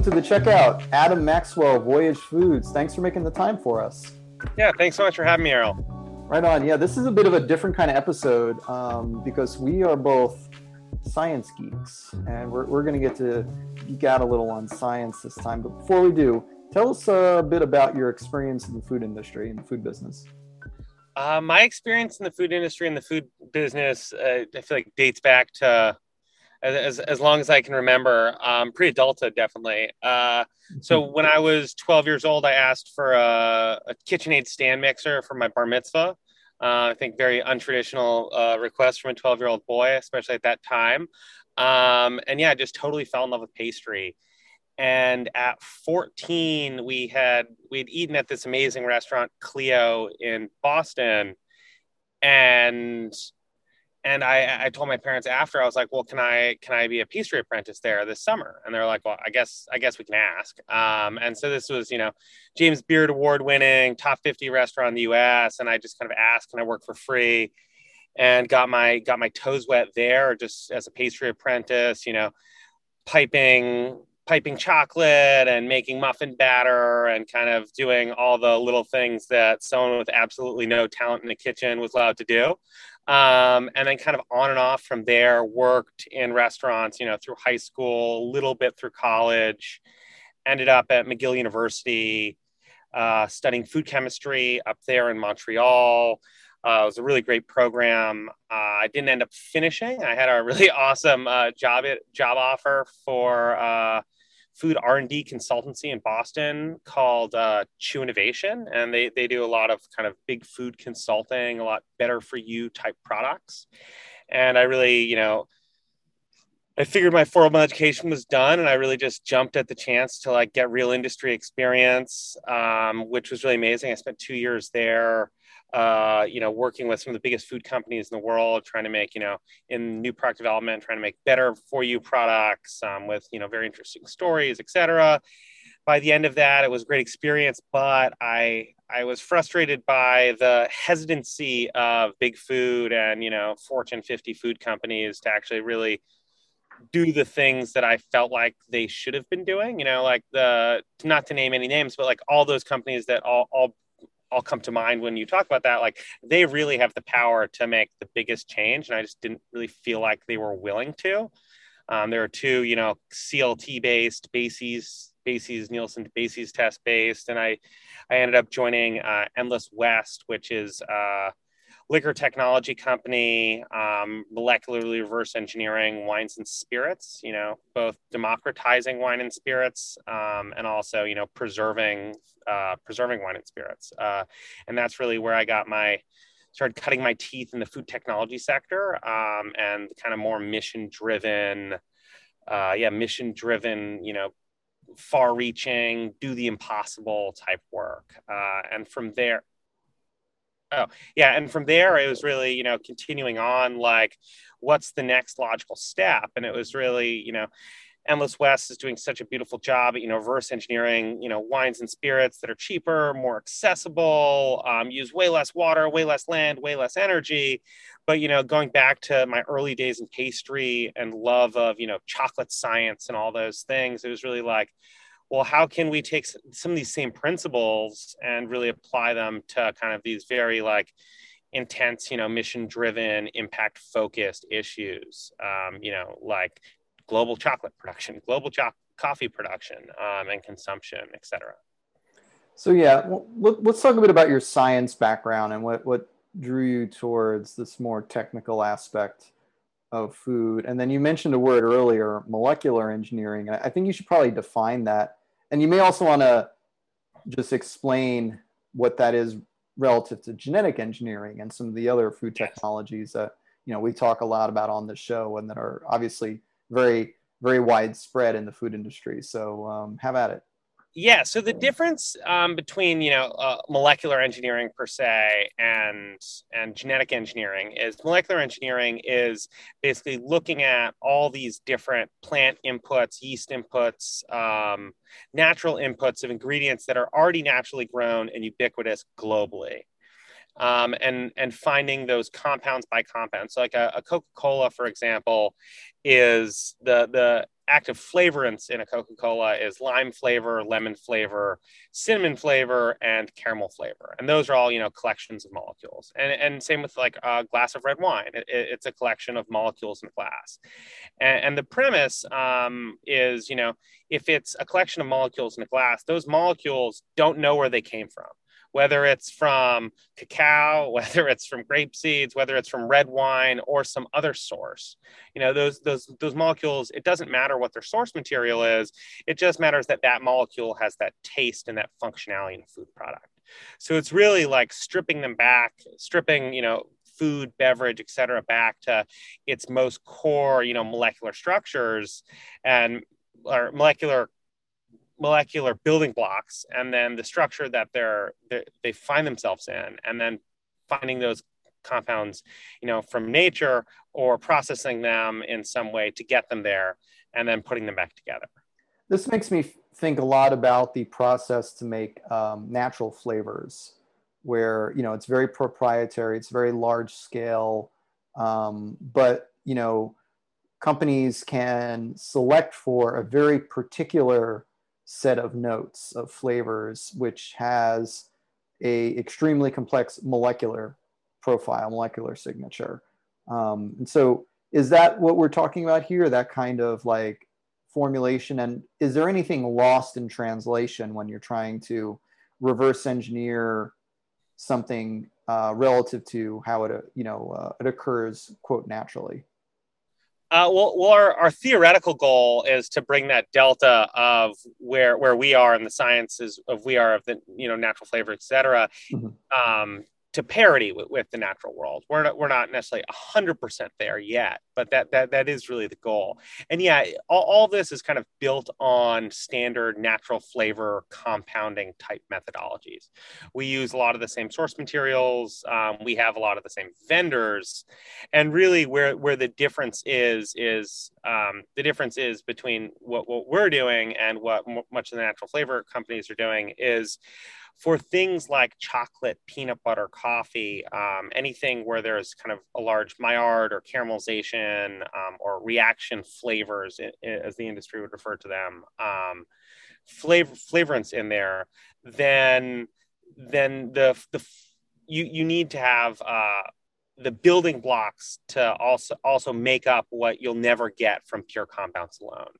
Welcome to the checkout. Adam Maxwell, Voyage Foods. Thanks for making the time for us. Yeah, thanks so much for having me, Errol. Right on. Yeah, this is a bit of a different kind of episode um, because we are both science geeks and we're, we're going to get to geek out a little on science this time. But before we do, tell us a bit about your experience in the food industry and the food business. Uh, my experience in the food industry and the food business, uh, I feel like dates back to as, as long as I can remember, um, pre adulthood, definitely. Uh, so when I was 12 years old, I asked for a, a KitchenAid stand mixer for my bar mitzvah. Uh, I think very untraditional uh, request from a 12 year old boy, especially at that time. Um, and yeah, I just totally fell in love with pastry. And at 14, we had we'd eaten at this amazing restaurant, Clio, in Boston, and and I, I told my parents after I was like, well, can I can I be a pastry apprentice there this summer? And they're like, well, I guess I guess we can ask. Um, and so this was, you know, James Beard Award winning top 50 restaurant in the U.S. And I just kind of asked, can I work for free? And got my got my toes wet there, just as a pastry apprentice. You know, piping piping chocolate and making muffin batter and kind of doing all the little things that someone with absolutely no talent in the kitchen was allowed to do. Um, and then kind of on and off from there, worked in restaurants, you know, through high school, a little bit through college, ended up at McGill University, uh, studying food chemistry up there in Montreal. Uh, it was a really great program. Uh, I didn't end up finishing. I had a really awesome uh, job job offer for uh, food r&d consultancy in boston called uh, chew innovation and they, they do a lot of kind of big food consulting a lot better for you type products. And i really you know i figured my formal education was done and i really just jumped at the chance to like get real industry experience um, which was really amazing. I spent two years there uh, you know, working with some of the biggest food companies in the world, trying to make, you know, in new product development, trying to make better for you products um, with, you know, very interesting stories, etc. By the end of that, it was a great experience, but I I was frustrated by the hesitancy of big food and you know Fortune 50 food companies to actually really do the things that I felt like they should have been doing. You know, like the not to name any names, but like all those companies that all all all come to mind when you talk about that like they really have the power to make the biggest change and i just didn't really feel like they were willing to. Um, there are two you know clt based bases bases nielsen bases test based and i i ended up joining uh, endless west which is uh, liquor technology company, um, molecularly reverse engineering wines and spirits, you know, both democratizing wine and spirits um, and also, you know, preserving, uh, preserving wine and spirits. Uh, and that's really where I got my, started cutting my teeth in the food technology sector um, and kind of more mission driven, uh, yeah, mission driven, you know, far reaching, do the impossible type work. Uh, and from there, Oh, yeah. And from there, it was really, you know, continuing on like, what's the next logical step? And it was really, you know, Endless West is doing such a beautiful job at, you know, reverse engineering, you know, wines and spirits that are cheaper, more accessible, um, use way less water, way less land, way less energy. But, you know, going back to my early days in pastry and love of, you know, chocolate science and all those things, it was really like, well, how can we take some of these same principles and really apply them to kind of these very like intense, you know, mission driven, impact focused issues, um, you know, like global chocolate production, global cho- coffee production um, and consumption, et cetera. So yeah, well, let's talk a bit about your science background and what, what drew you towards this more technical aspect of food. And then you mentioned a word earlier, molecular engineering. I think you should probably define that and you may also want to just explain what that is relative to genetic engineering and some of the other food technologies that you know we talk a lot about on the show and that are obviously very very widespread in the food industry. So um, have at it yeah so the difference um, between you know uh, molecular engineering per se and and genetic engineering is molecular engineering is basically looking at all these different plant inputs yeast inputs um, natural inputs of ingredients that are already naturally grown and ubiquitous globally um, and and finding those compounds by compounds. So like a, a Coca-Cola, for example, is the the active flavorants in a Coca-Cola is lime flavor, lemon flavor, cinnamon flavor, and caramel flavor. And those are all, you know, collections of molecules. And, and same with like a glass of red wine. It, it's a collection of molecules in a glass. And, and the premise um, is, you know, if it's a collection of molecules in a glass, those molecules don't know where they came from whether it's from cacao, whether it's from grape seeds, whether it's from red wine or some other source. You know, those those those molecules, it doesn't matter what their source material is. It just matters that that molecule has that taste and that functionality in a food product. So it's really like stripping them back, stripping, you know, food, beverage, et cetera, back to its most core, you know, molecular structures and or molecular molecular building blocks and then the structure that they're, they're they find themselves in and then finding those compounds you know from nature or processing them in some way to get them there and then putting them back together. This makes me think a lot about the process to make um, natural flavors where you know it's very proprietary it's very large scale um, but you know companies can select for a very particular set of notes of flavors, which has a extremely complex molecular profile, molecular signature. Um, and so is that what we're talking about here, that kind of like formulation? And is there anything lost in translation when you're trying to reverse engineer something uh, relative to how it, you know, uh, it occurs, quote, naturally? Uh, well, well our, our theoretical goal is to bring that delta of where where we are in the sciences of we are of the you know natural flavor, et cetera, mm-hmm. um, to parity with, with the natural world. We're not, we're not necessarily 100% there yet, but that, that, that is really the goal. And yeah, all, all this is kind of built on standard natural flavor compounding type methodologies. We use a lot of the same source materials. Um, we have a lot of the same vendors. And really where, where the difference is, is um, the difference is between what, what we're doing and what much of the natural flavor companies are doing is for things like chocolate, peanut butter, coffee, um, anything where there's kind of a large Maillard or caramelization um, or reaction flavors, as the industry would refer to them, um, flavor flavorants in there, then then the the you you need to have uh, the building blocks to also also make up what you'll never get from pure compounds alone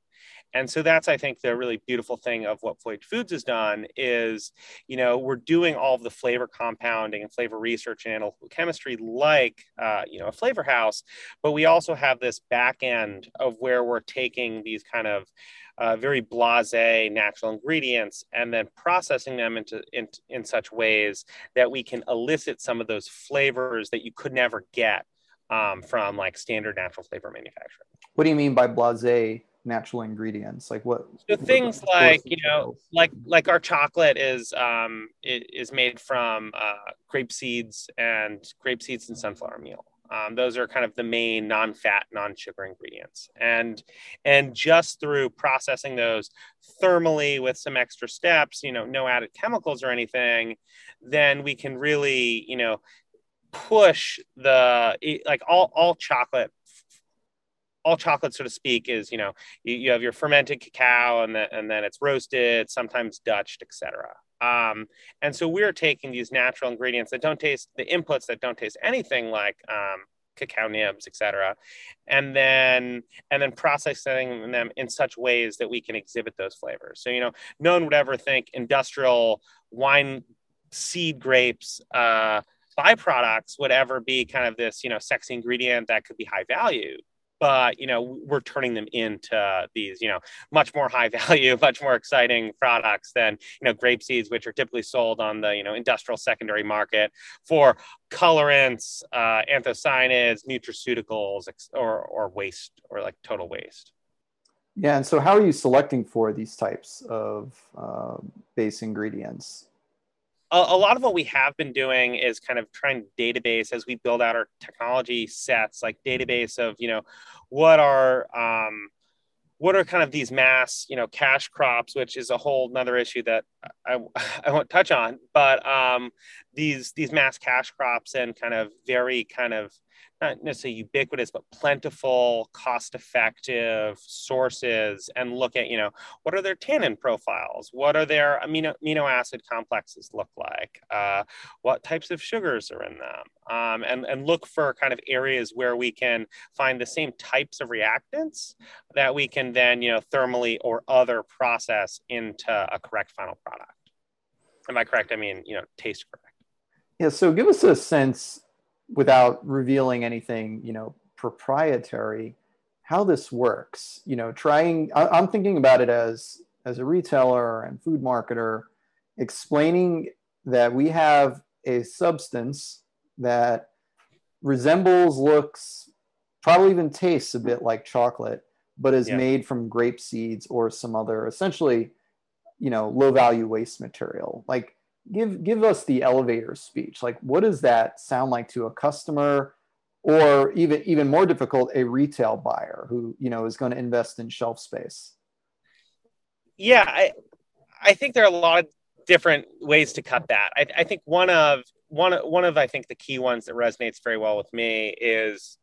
and so that's i think the really beautiful thing of what Voyage foods has done is you know we're doing all of the flavor compounding and flavor research and analytical chemistry like uh, you know a flavor house but we also have this back end of where we're taking these kind of uh, very blase natural ingredients and then processing them into in, in such ways that we can elicit some of those flavors that you could never get um, from like standard natural flavor manufacturing. What do you mean by blase natural ingredients? Like what so things what like you know like like our chocolate is um is made from uh, grape seeds and grape seeds and sunflower meal. Um, those are kind of the main non-fat non-sugar ingredients. And and just through processing those thermally with some extra steps you know no added chemicals or anything then we can really you know push the like all all chocolate all chocolate, so to speak, is you know you, you have your fermented cacao and then and then it's roasted, sometimes Dutched, etc. Um, and so we're taking these natural ingredients that don't taste the inputs that don't taste anything like um, cacao nibs, etc., and then and then processing them in such ways that we can exhibit those flavors. So you know, no one would ever think industrial wine seed grapes. Uh, byproducts would ever be kind of this you know sexy ingredient that could be high value but you know we're turning them into these you know much more high value much more exciting products than you know grape seeds which are typically sold on the you know industrial secondary market for colorants uh, anthocyanins nutraceuticals or or waste or like total waste. Yeah and so how are you selecting for these types of uh, base ingredients a, a, lot of what we have been doing is kind of trying to database as we build out our technology sets, like database of, you know, what are, um, what are kind of these mass, you know, cash crops, which is a whole another issue that I, I won't touch on, but um, these these mass cash crops and kind of very kind of not necessarily ubiquitous, but plentiful, cost effective sources and look at, you know, what are their tannin profiles? What are their amino, amino acid complexes look like? Uh, what types of sugars are in them? Um, and, and look for kind of areas where we can find the same types of reactants that we can then, you know, thermally or other process into a correct final product. Am I correct? I mean, you know, taste correct. Yeah. So give us a sense without revealing anything, you know, proprietary, how this works. You know, trying. I, I'm thinking about it as as a retailer and food marketer, explaining that we have a substance that resembles, looks, probably even tastes a bit like chocolate, but is yeah. made from grape seeds or some other essentially, you know, low value waste material. Like give give us the elevator speech. Like what does that sound like to a customer or even even more difficult a retail buyer who you know is going to invest in shelf space? Yeah i i think there are a lot of different ways to cut that. I, I think one of one one of i think the key ones that resonates very well with me is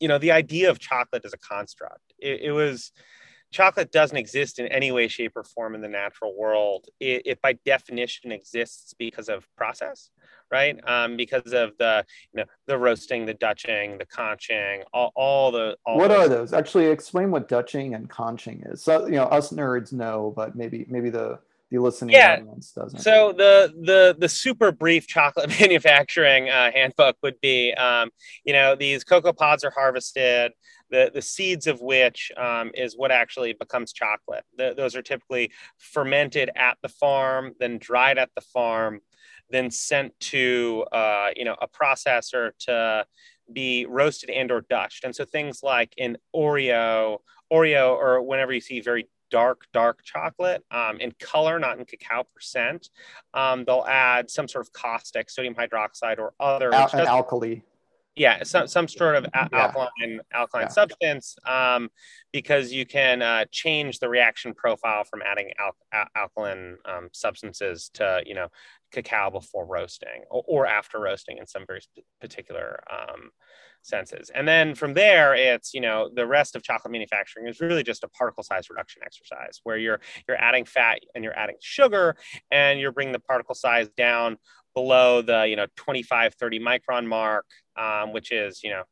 you know the idea of chocolate as a construct. It, it was chocolate doesn't exist in any way shape or form in the natural world it, it by definition exists because of process right um, because of the you know the roasting the dutching the conching all, all the all what those. are those actually explain what dutching and conching is so you know us nerds know but maybe maybe the the listening yeah. audience doesn't. So the the the super brief chocolate manufacturing uh, handbook would be, um, you know, these cocoa pods are harvested the, the seeds of which um, is what actually becomes chocolate. The, those are typically fermented at the farm, then dried at the farm, then sent to uh, you know a processor to be roasted and or dutched. And so things like in Oreo, Oreo, or whenever you see very dark, dark chocolate um, in color, not in cacao percent, um, they'll add some sort of caustic, sodium hydroxide, or other Al- an alkali yeah some, some sort of yeah. alkaline alkaline yeah. substance um, because you can uh, change the reaction profile from adding al- al- alkaline um, substances to you know cacao before roasting or, or after roasting in some very particular um, senses. And then from there it's you know the rest of chocolate manufacturing is really just a particle size reduction exercise where you're you're adding fat and you're adding sugar and you're bringing the particle size down below the you know 25 30 micron mark um, which is you know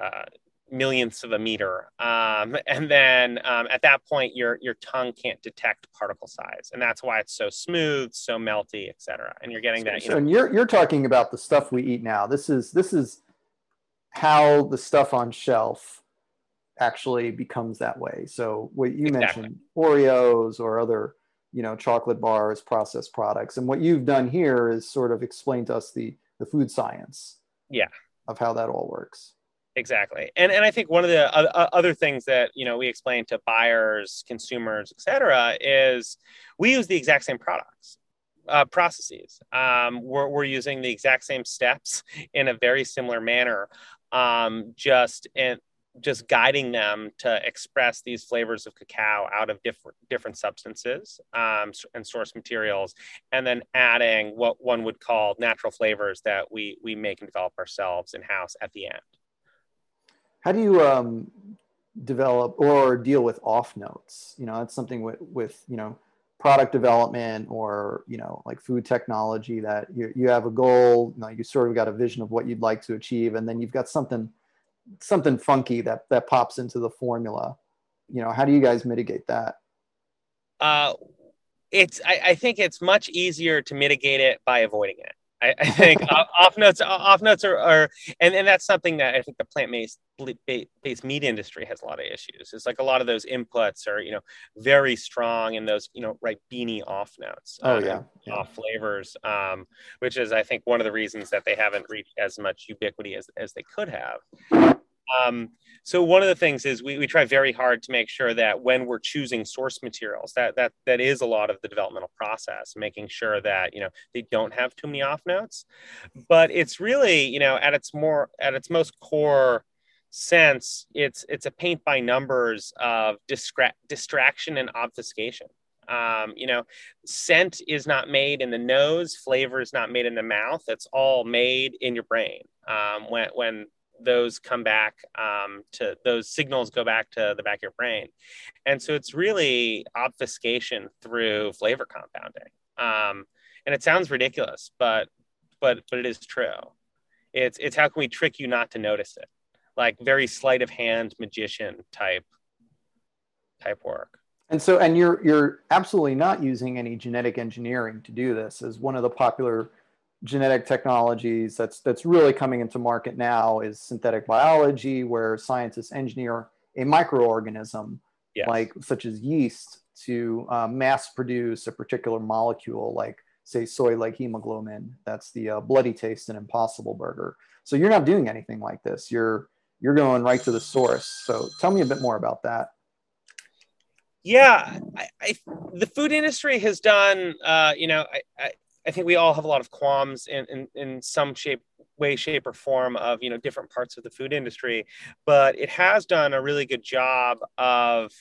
uh, millionths of a meter. Um, and then um, at that point your your tongue can't detect particle size. And that's why it's so smooth so melty etc and you're getting that you so know, you're you're talking about the stuff we eat now. This is this is how the stuff on shelf actually becomes that way. So what you exactly. mentioned oreos or other you know chocolate bars processed products. And what you've done here is sort of explain to us the the food science yeah. of how that all works. Exactly. And and i think one of the other things that you know we explain to buyers consumers etc is we use the exact same products uh, processes. Um, we're, we're using the exact same steps in a very similar manner um, just and just guiding them to express these flavors of cacao out of different different substances um, and source materials, and then adding what one would call natural flavors that we we make and develop ourselves in house at the end. How do you um, develop or deal with off notes? You know, that's something with with you know product development or you know like food technology that you, you have a goal you know you sort of got a vision of what you'd like to achieve and then you've got something something funky that that pops into the formula. You know how do you guys mitigate that? Uh it's I, I think it's much easier to mitigate it by avoiding it I, I think off notes off notes are, are and, and that's something that I think the plant based based meat industry has a lot of issues. It's like a lot of those inputs are you know very strong in those you know right beanie off notes. Oh um, yeah, yeah, off flavors, um, which is I think one of the reasons that they haven't reached as much ubiquity as as they could have. Um, so one of the things is we, we try very hard to make sure that when we're choosing source materials, that that that is a lot of the developmental process, making sure that you know they don't have too many off notes. But it's really you know at its more at its most core sense, it's it's a paint by numbers of distra- distraction and obfuscation. Um, you know, scent is not made in the nose, flavor is not made in the mouth. It's all made in your brain. Um, when when those come back um, to those signals go back to the back of your brain. And so it's really obfuscation through flavor compounding. Um, and it sounds ridiculous but but but it is true. It's it's how can we trick you not to notice it? Like very sleight of hand magician type type work. And so and you're you're absolutely not using any genetic engineering to do this as one of the popular genetic technologies that's that's really coming into market now is synthetic biology where scientists engineer a microorganism yes. like such as yeast to uh, mass produce a particular molecule like say soy like hemoglobin. That's the uh, bloody taste in impossible burger. So you're not doing anything like this. You're you're going right to the source. So tell me a bit more about that. Yeah I, I, the food industry has done uh, you know I, I think we all have a lot of qualms in, in, in some shape, way, shape, or form of you know different parts of the food industry, but it has done a really good job of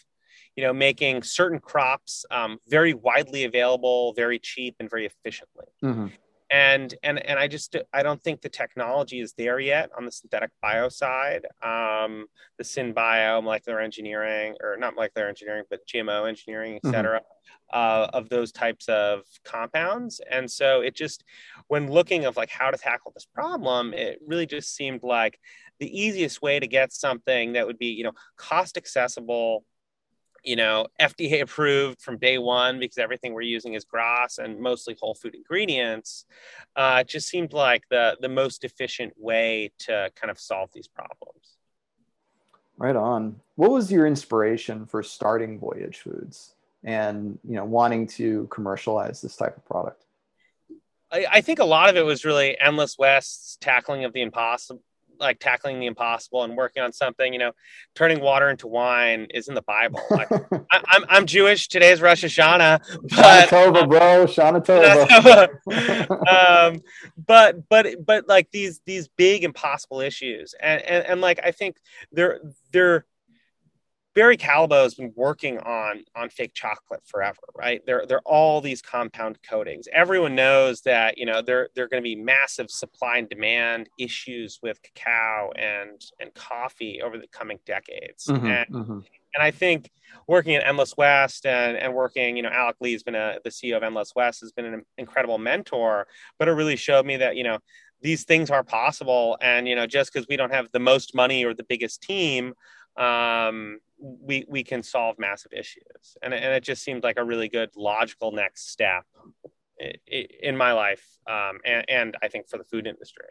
you know making certain crops um, very widely available, very cheap, and very efficiently. Mm-hmm and and and I just I don't think the technology is there yet on the synthetic bio side. Um, the syn bio, molecular engineering, or not molecular engineering, but GMO engineering, et cetera, mm-hmm. uh, of those types of compounds. And so it just, when looking of like how to tackle this problem, it really just seemed like the easiest way to get something that would be you know cost accessible you know, FDA approved from day one because everything we're using is GRAS and mostly whole food ingredients. Uh, it just seemed like the the most efficient way to kind of solve these problems. Right on. What was your inspiration for starting Voyage Foods and you know wanting to commercialize this type of product? I, I think a lot of it was really Endless West's tackling of the impossible like tackling the impossible and working on something, you know, turning water into wine is in the Bible. Like, I, am I'm, I'm Jewish. Today's Rosh Hashanah. But, Shana Tova, bro. Shana Tova. um, but but but like these these big impossible issues, and and, and like I think they're they're Barry Callebaut has been working on on fake chocolate forever, right? There, there are all these compound coatings. Everyone knows that you know there there are going to be massive supply and demand issues with cacao and and coffee over the coming decades. Mm-hmm, and, mm-hmm. and I think working at Endless West and, and working, you know, Alec Lee's been a, the CEO of Endless West has been an incredible mentor, but it really showed me that, you know, these things are possible. And, you know, just because we don't have the most money or the biggest team, um, we we can solve massive issues. And, and it just seemed like a really good logical next step in my life um, and, and i think for the food industry.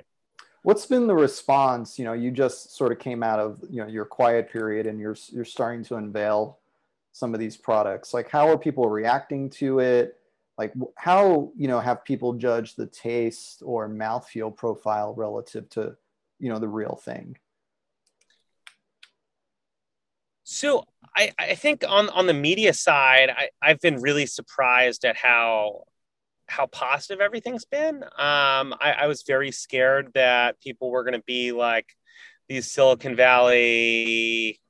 What's been the response? You know you just sort of came out of you know your quiet period and you're you're starting to unveil some of these products. Like how are people reacting to it? Like how you know have people judged the taste or mouthfeel profile relative to you know the real thing so I, I think on, on the media side, I, I've been really surprised at how how positive everything's been. Um, I, I was very scared that people were going to be like these Silicon Valley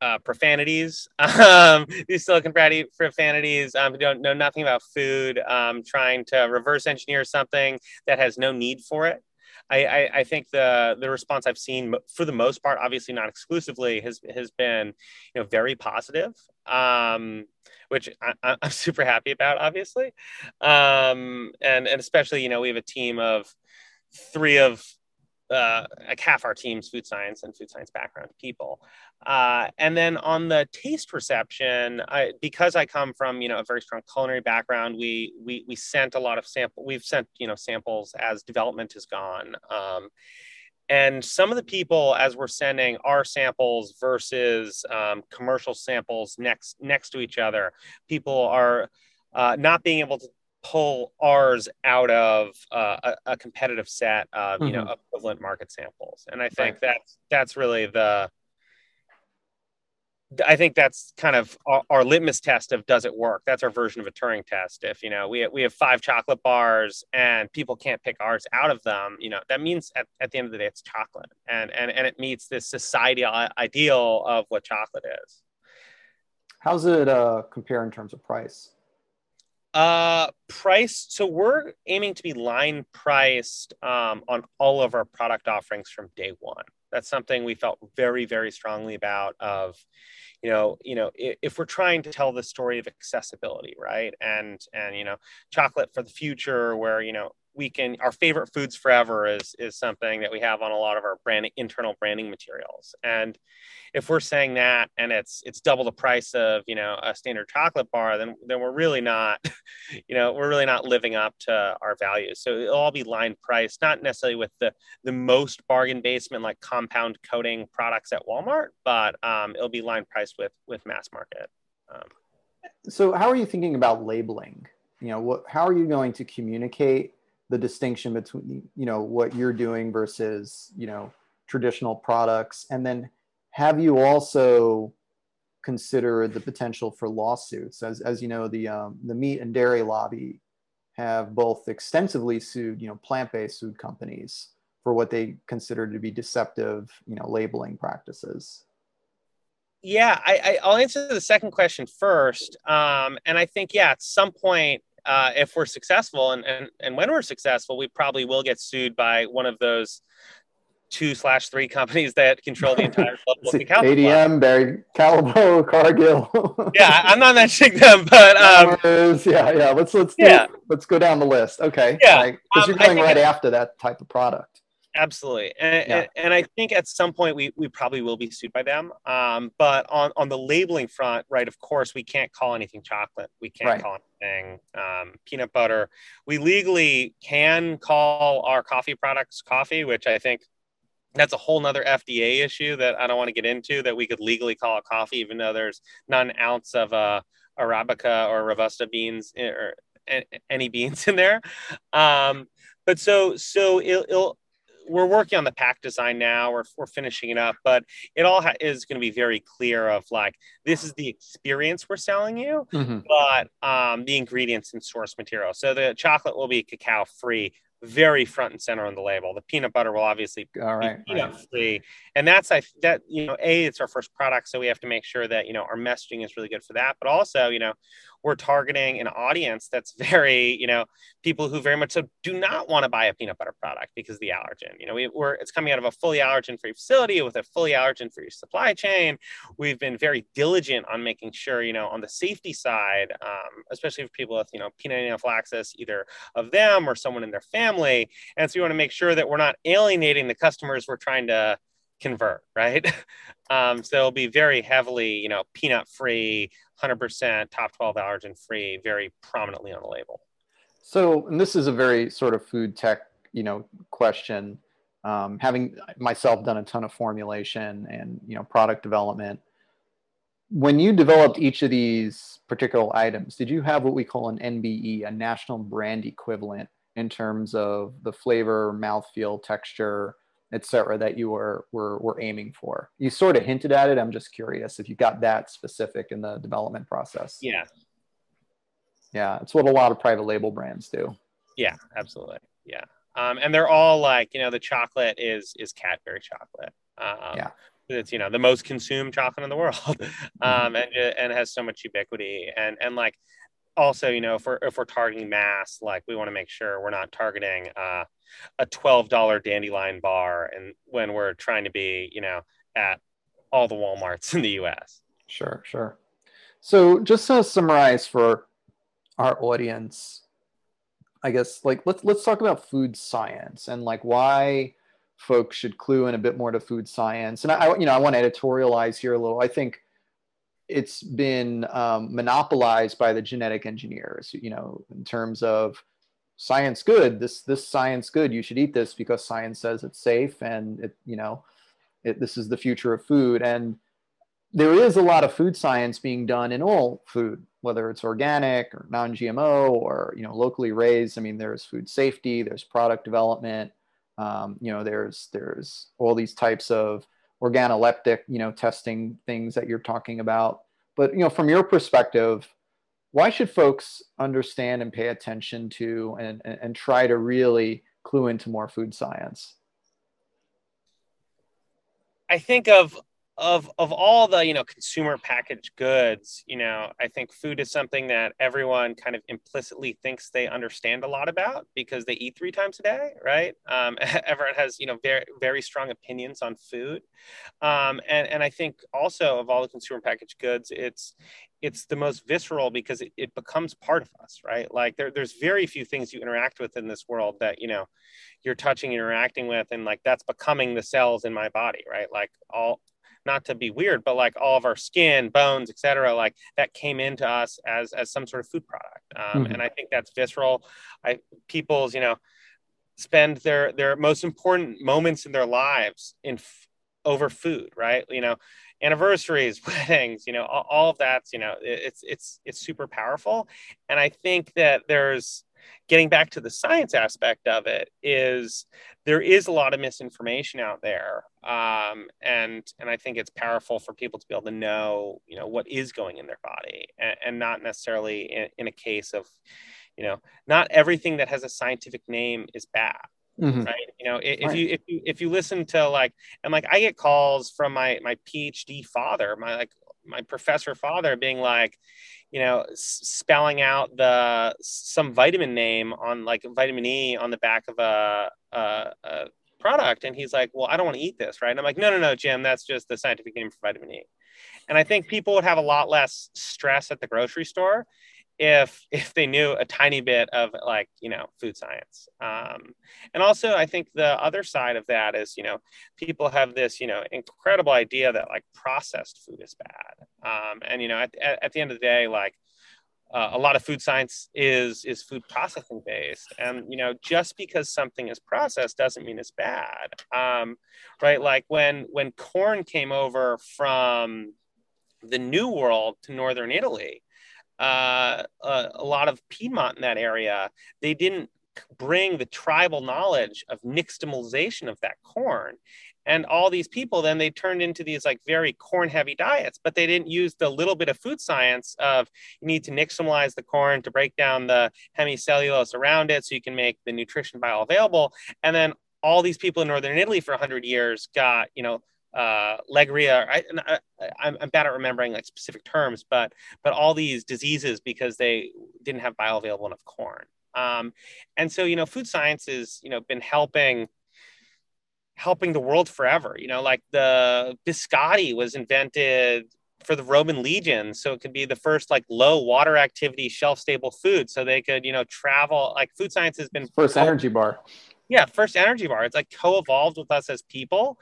uh, profanities, um, these Silicon Valley profanities um, who don't know nothing about food, um, trying to reverse engineer something that has no need for it. I, I, I, think the the response I've seen for the most part, obviously not exclusively, has has been you know very positive, um, which I, am super happy about, obviously, um, and and especially you know we have a team of three of uh, like half our team's food science and food science background people. Uh, and then on the taste reception, I, because I come from you know a very strong culinary background, we we we sent a lot of sample. We've sent you know samples as development has gone. Um, and some of the people, as we're sending our samples versus um, commercial samples next next to each other, people are uh, not being able to pull ours out of uh, a, a, competitive set of mm-hmm. you know mm-hmm. equivalent market samples and i think right. that's that's really the I think that's kind of our, our, litmus test of does it work. That's our version of a Turing test. If you know we we have five chocolate bars and people can't pick ours out of them, you know that means at, at the end of the day it's chocolate, and and and it meets this society ideal of what chocolate is. How's it uh, compare in terms of price? Uh, price. So we're aiming to be line priced um, on all of our product offerings from day one. That's something we felt very, very strongly about. Of, you know, you know, if, if we're trying to tell the story of accessibility, right, and and you know, chocolate for the future, where you know we can our favorite foods forever is is something that we have on a lot of our brand internal branding materials. And if we're saying that and it's it's double the price of you know a standard chocolate bar then then we're really not you know we're really not living up to our values. So it'll all be line price not necessarily with the the most bargain basement like compound coating products at walmart but um, it'll be line priced with with mass market um, so how are you thinking about labeling? You know what how are you going to communicate the distinction between you know what you're doing versus you know traditional products? And then have you also considered the potential for lawsuits? As, as you know the um, the meat and dairy lobby have both extensively sued you know plant-based food companies for what they consider to be deceptive you know labeling practices. Yeah I, I will answer the second question first. Um, and i think yeah at some point uh, if we're successful and, and and when we're successful, we probably will get sued by one of those two slash three companies that control the entire global ADM, Barry Callebaut, Cargill. yeah, I'm not mentioning them, but um, yeah, yeah. Let's let's yeah. let's go down the list. Okay, yeah, because um, you're going right after that type of product. Absolutely, and, yeah. and, and, I think at some point we, we probably will be sued by them. Um, but on, on the labeling front, right? Of course, we can't call anything chocolate. We can't right. call anything um, peanut butter. We legally can call our coffee products coffee, which I think that's a whole nother FDA issue that I don't want to get into. That we could legally call it coffee, even though there's not an ounce of uh, arabica or robusta beans eh, or any beans in there. Um, but so so it, will we're working on the pack design now. We're, we're finishing it up, but it all ha- is going to be very clear of like this is the experience we're selling you, mm-hmm. but um, the ingredients and source material. So the chocolate will be cacao free, very front and center on the label. The peanut butter will obviously All right, be peanut right. free, and that's I that you know a it's our first product, so we have to make sure that you know our messaging is really good for that. But also, you know, we're targeting an audience that's very you know people who very much so do not want to buy a peanut butter product because of the allergen. You know, we, are it's coming out of a fully allergen free facility with a fully allergen free supply chain. We've been very diligent on making sure you know on the safety side, um, especially for people with you know peanut anaphylaxis, either of them or someone in their family. And so we want to make sure that we're not alienating the customers we're trying to convert, right? Um, so it'll be very heavily, you know, peanut free, 100% top 12 allergen free, very prominently on the label. So, and this is a very sort of food tech, you know, question. Um, having myself done a ton of formulation and you know product development, when you developed each of these particular items, did you have what we call an NBE, a national brand equivalent in terms of the flavor, mouthfeel, texture, etc., that you were, were were aiming for. You sort of hinted at it. I'm just curious if you got that specific in the development process. Yeah. Yeah, it's what a lot of private label brands do. Yeah, absolutely. Yeah. Um, and they're all like, you know, the chocolate is is Cadbury chocolate. Um, yeah. It's you know the most consumed chocolate in the world, mm-hmm. um, and and has so much ubiquity and and like also, you know, if we're if we're targeting mass, like we want to make sure we're not targeting uh, a twelve dollar dandelion bar, and when we're trying to be, you know, at all the WalMarts in the U.S. Sure, sure. So just to summarize for our audience, I guess like let's let's talk about food science and like why folks should clue in a bit more to food science. And I, you know, I want to editorialize here a little. I think it's been um, monopolized by the genetic engineers you know in terms of science good this this science good you should eat this because science says it's safe and it you know it, this is the future of food. And there is a lot of food science being done in all food whether it's organic or non-gmo or you know locally raised. I mean there's food safety there's product development um, you know there's there's all these types of organoleptic, you know, testing things that you're talking about. But you know, from your perspective, why should folks understand and pay attention to and, and, and try to really clue into more food science? I think of of of all the you know consumer packaged goods you know i think food is something that everyone kind of implicitly thinks they understand a lot about because they eat three times a day right? Um, everyone has you know very very strong opinions on food. Um, and and i think also of all the consumer packaged goods it's it's the most visceral because it, it becomes part of us right? Like there, there's very few things you interact with in this world that you know you're touching interacting with and like that's becoming the cells in my body right? Like all not to be weird, but like all of our skin, bones, etc., like that came into us as as some sort of food product, um, mm-hmm. and I think that's visceral. I people's you know spend their their most important moments in their lives in f- over food, right? You know, anniversaries, weddings, you know, all, all of that's you know it's it's it's super powerful, and I think that there's getting back to the science aspect of it is there is a lot of misinformation out there um, and and i think it's powerful for people to be able to know you know what is going in their body and, and not necessarily in, in, a case of you know not everything that has a scientific name is bad Mm-hmm. right you know if right. you if you if you listen to like and like i get calls from my my phd father my like my professor father being like you know, spelling out the some vitamin name on like vitamin E on the back of a, a, a product, and he's like, "Well, I don't want to eat this, right?" And I'm like, "No, no, no, Jim, that's just the scientific name for vitamin E." And I think people would have a lot less stress at the grocery store if if they knew a tiny bit of like you know food science. Um, and also i think the other side of that is you know people have this you know incredible idea that like processed food is bad. Um, and you know at, at, at, the end of the day like uh, a lot of food science is is food processing based. And you know just because something is processed doesn't mean it's bad. Um, right? Like when when corn came over from the new world to northern italy uh, a, a lot of Piedmont in that area, they didn't bring the tribal knowledge of nixtamalization of that corn. And all these people then they turned into these like very corn heavy diets but they didn't use the little bit of food science of you need to nixtamalize the corn to break down the hemicellulose around it so you can make the nutrition bioavailable. And then all these people in northern italy for 100 years got you know uh, legria. I, I, am bad at remembering like specific terms, but but all these diseases because they didn't have bioavailable enough corn. Um, and so you know, food science has you know been helping helping the world forever. You know, like the biscotti was invented for the Roman legion, so it could be the first like low water activity shelf stable food, so they could you know travel. Like food science has been first energy bar. Yeah, first energy bar. It's like co-evolved with us as people,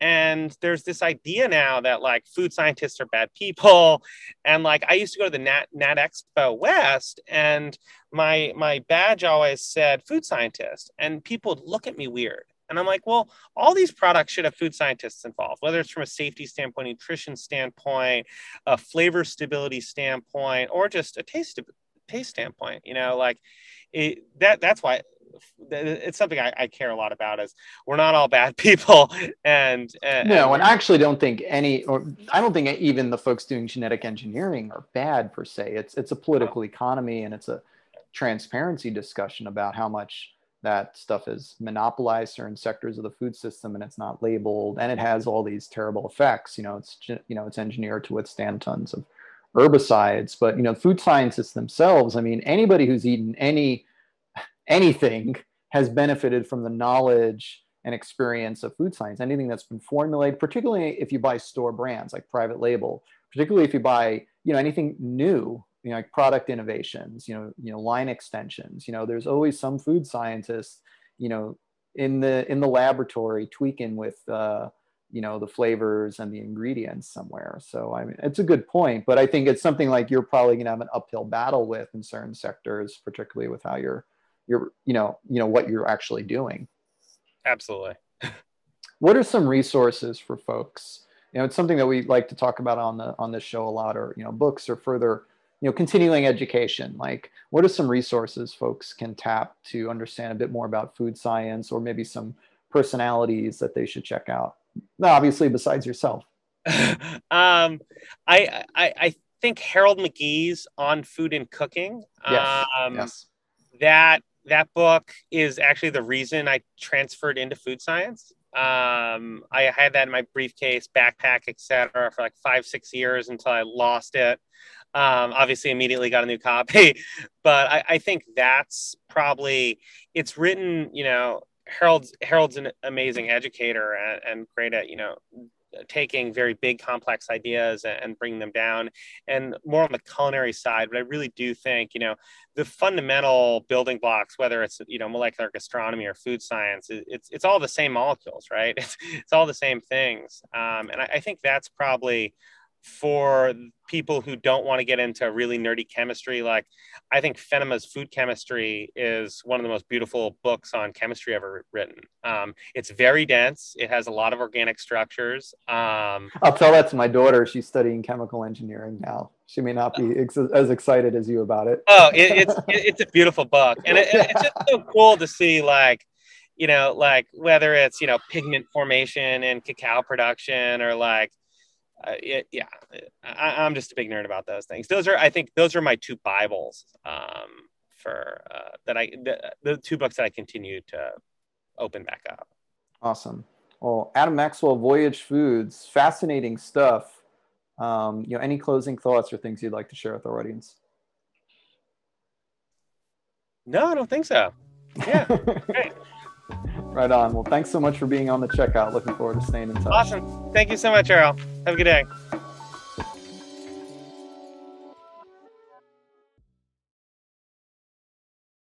and there's this idea now that like food scientists are bad people. And like i used to go to the nat, nat expo west and my my badge always said food scientist and people would look at me weird. And i'm like well all these products should have food scientists involved whether it's from a safety standpoint nutrition standpoint a flavor stability standpoint or just a taste taste standpoint you know like it, that that's why it's something I, I, care a lot about is we're not all bad people and, and no and i actually don't think any or i don't think even the folks doing genetic engineering are bad per se. It's it's a political economy and it's a transparency discussion about how much that stuff is monopolized certain sectors of the food system and it's not labeled and it has all these terrible effects. You know it's you know it's engineered to withstand tons of herbicides but you know food scientists themselves i mean anybody who's eaten any anything has benefited from the knowledge and experience of food science. Anything that's been formulated, particularly if you buy store brands like private label, particularly if you buy, you know, anything new, you know, like product innovations, you know, you know, line extensions. You know, there's always some food scientist, you know, in the in the laboratory tweaking with uh, you know the flavors and the ingredients somewhere so i mean it's a good point but i think it's something like you're probably going to have an uphill battle with in certain sectors particularly with how you're you're you know you know what you're actually doing. Absolutely. What are some resources for folks? You know it's something that we like to talk about on the on this show a lot or you know books or further you know continuing education. Like what are some resources folks can tap to understand a bit more about food science or maybe some personalities that they should check out? No, obviously besides yourself. Um I, I i think harold mcgee's on food and cooking. Yes, um yes. that that book is actually the reason I transferred into food science. Um, I had that in my briefcase, backpack, etc., for like five, six years until I lost it. Um, obviously, immediately got a new copy, but I, I think that's probably it's written. You know, Harold's Harold's an amazing educator and, and great at you know taking very big complex ideas and, bringing them down. And more on the culinary side but i really do think you know the fundamental building blocks whether it's you know molecular gastronomy or food science it's it's all the same molecules right? It's, it's all the same things. Um, and I, I think that's probably for people who don't want to get into really nerdy chemistry like i think Fennema's food chemistry is one of the most beautiful books on chemistry ever written. Um, it's very dense. It has a lot of organic structures. Um, i'll tell that to my daughter. She's studying chemical engineering now. She may not be ex- as excited as you about it. Oh it, it's it, it's a beautiful book. And it, it's just so cool to see like you know like whether it's you know pigment formation in cacao production or like uh, yeah, I, am just a big nerd about those things. Those are, I think, those are my two Bibles um, for uh, that I the, the two books that I continue to open back up. Awesome. Well, Adam Maxwell, Voyage Foods, fascinating stuff. Um, you know, any closing thoughts or things you'd like to share with our audience? No, I don't think so. Yeah, great. Right on. Well, thanks so much for being on the checkout. Looking forward to staying in touch. Awesome. Thank you so much, Earl. Have a good day.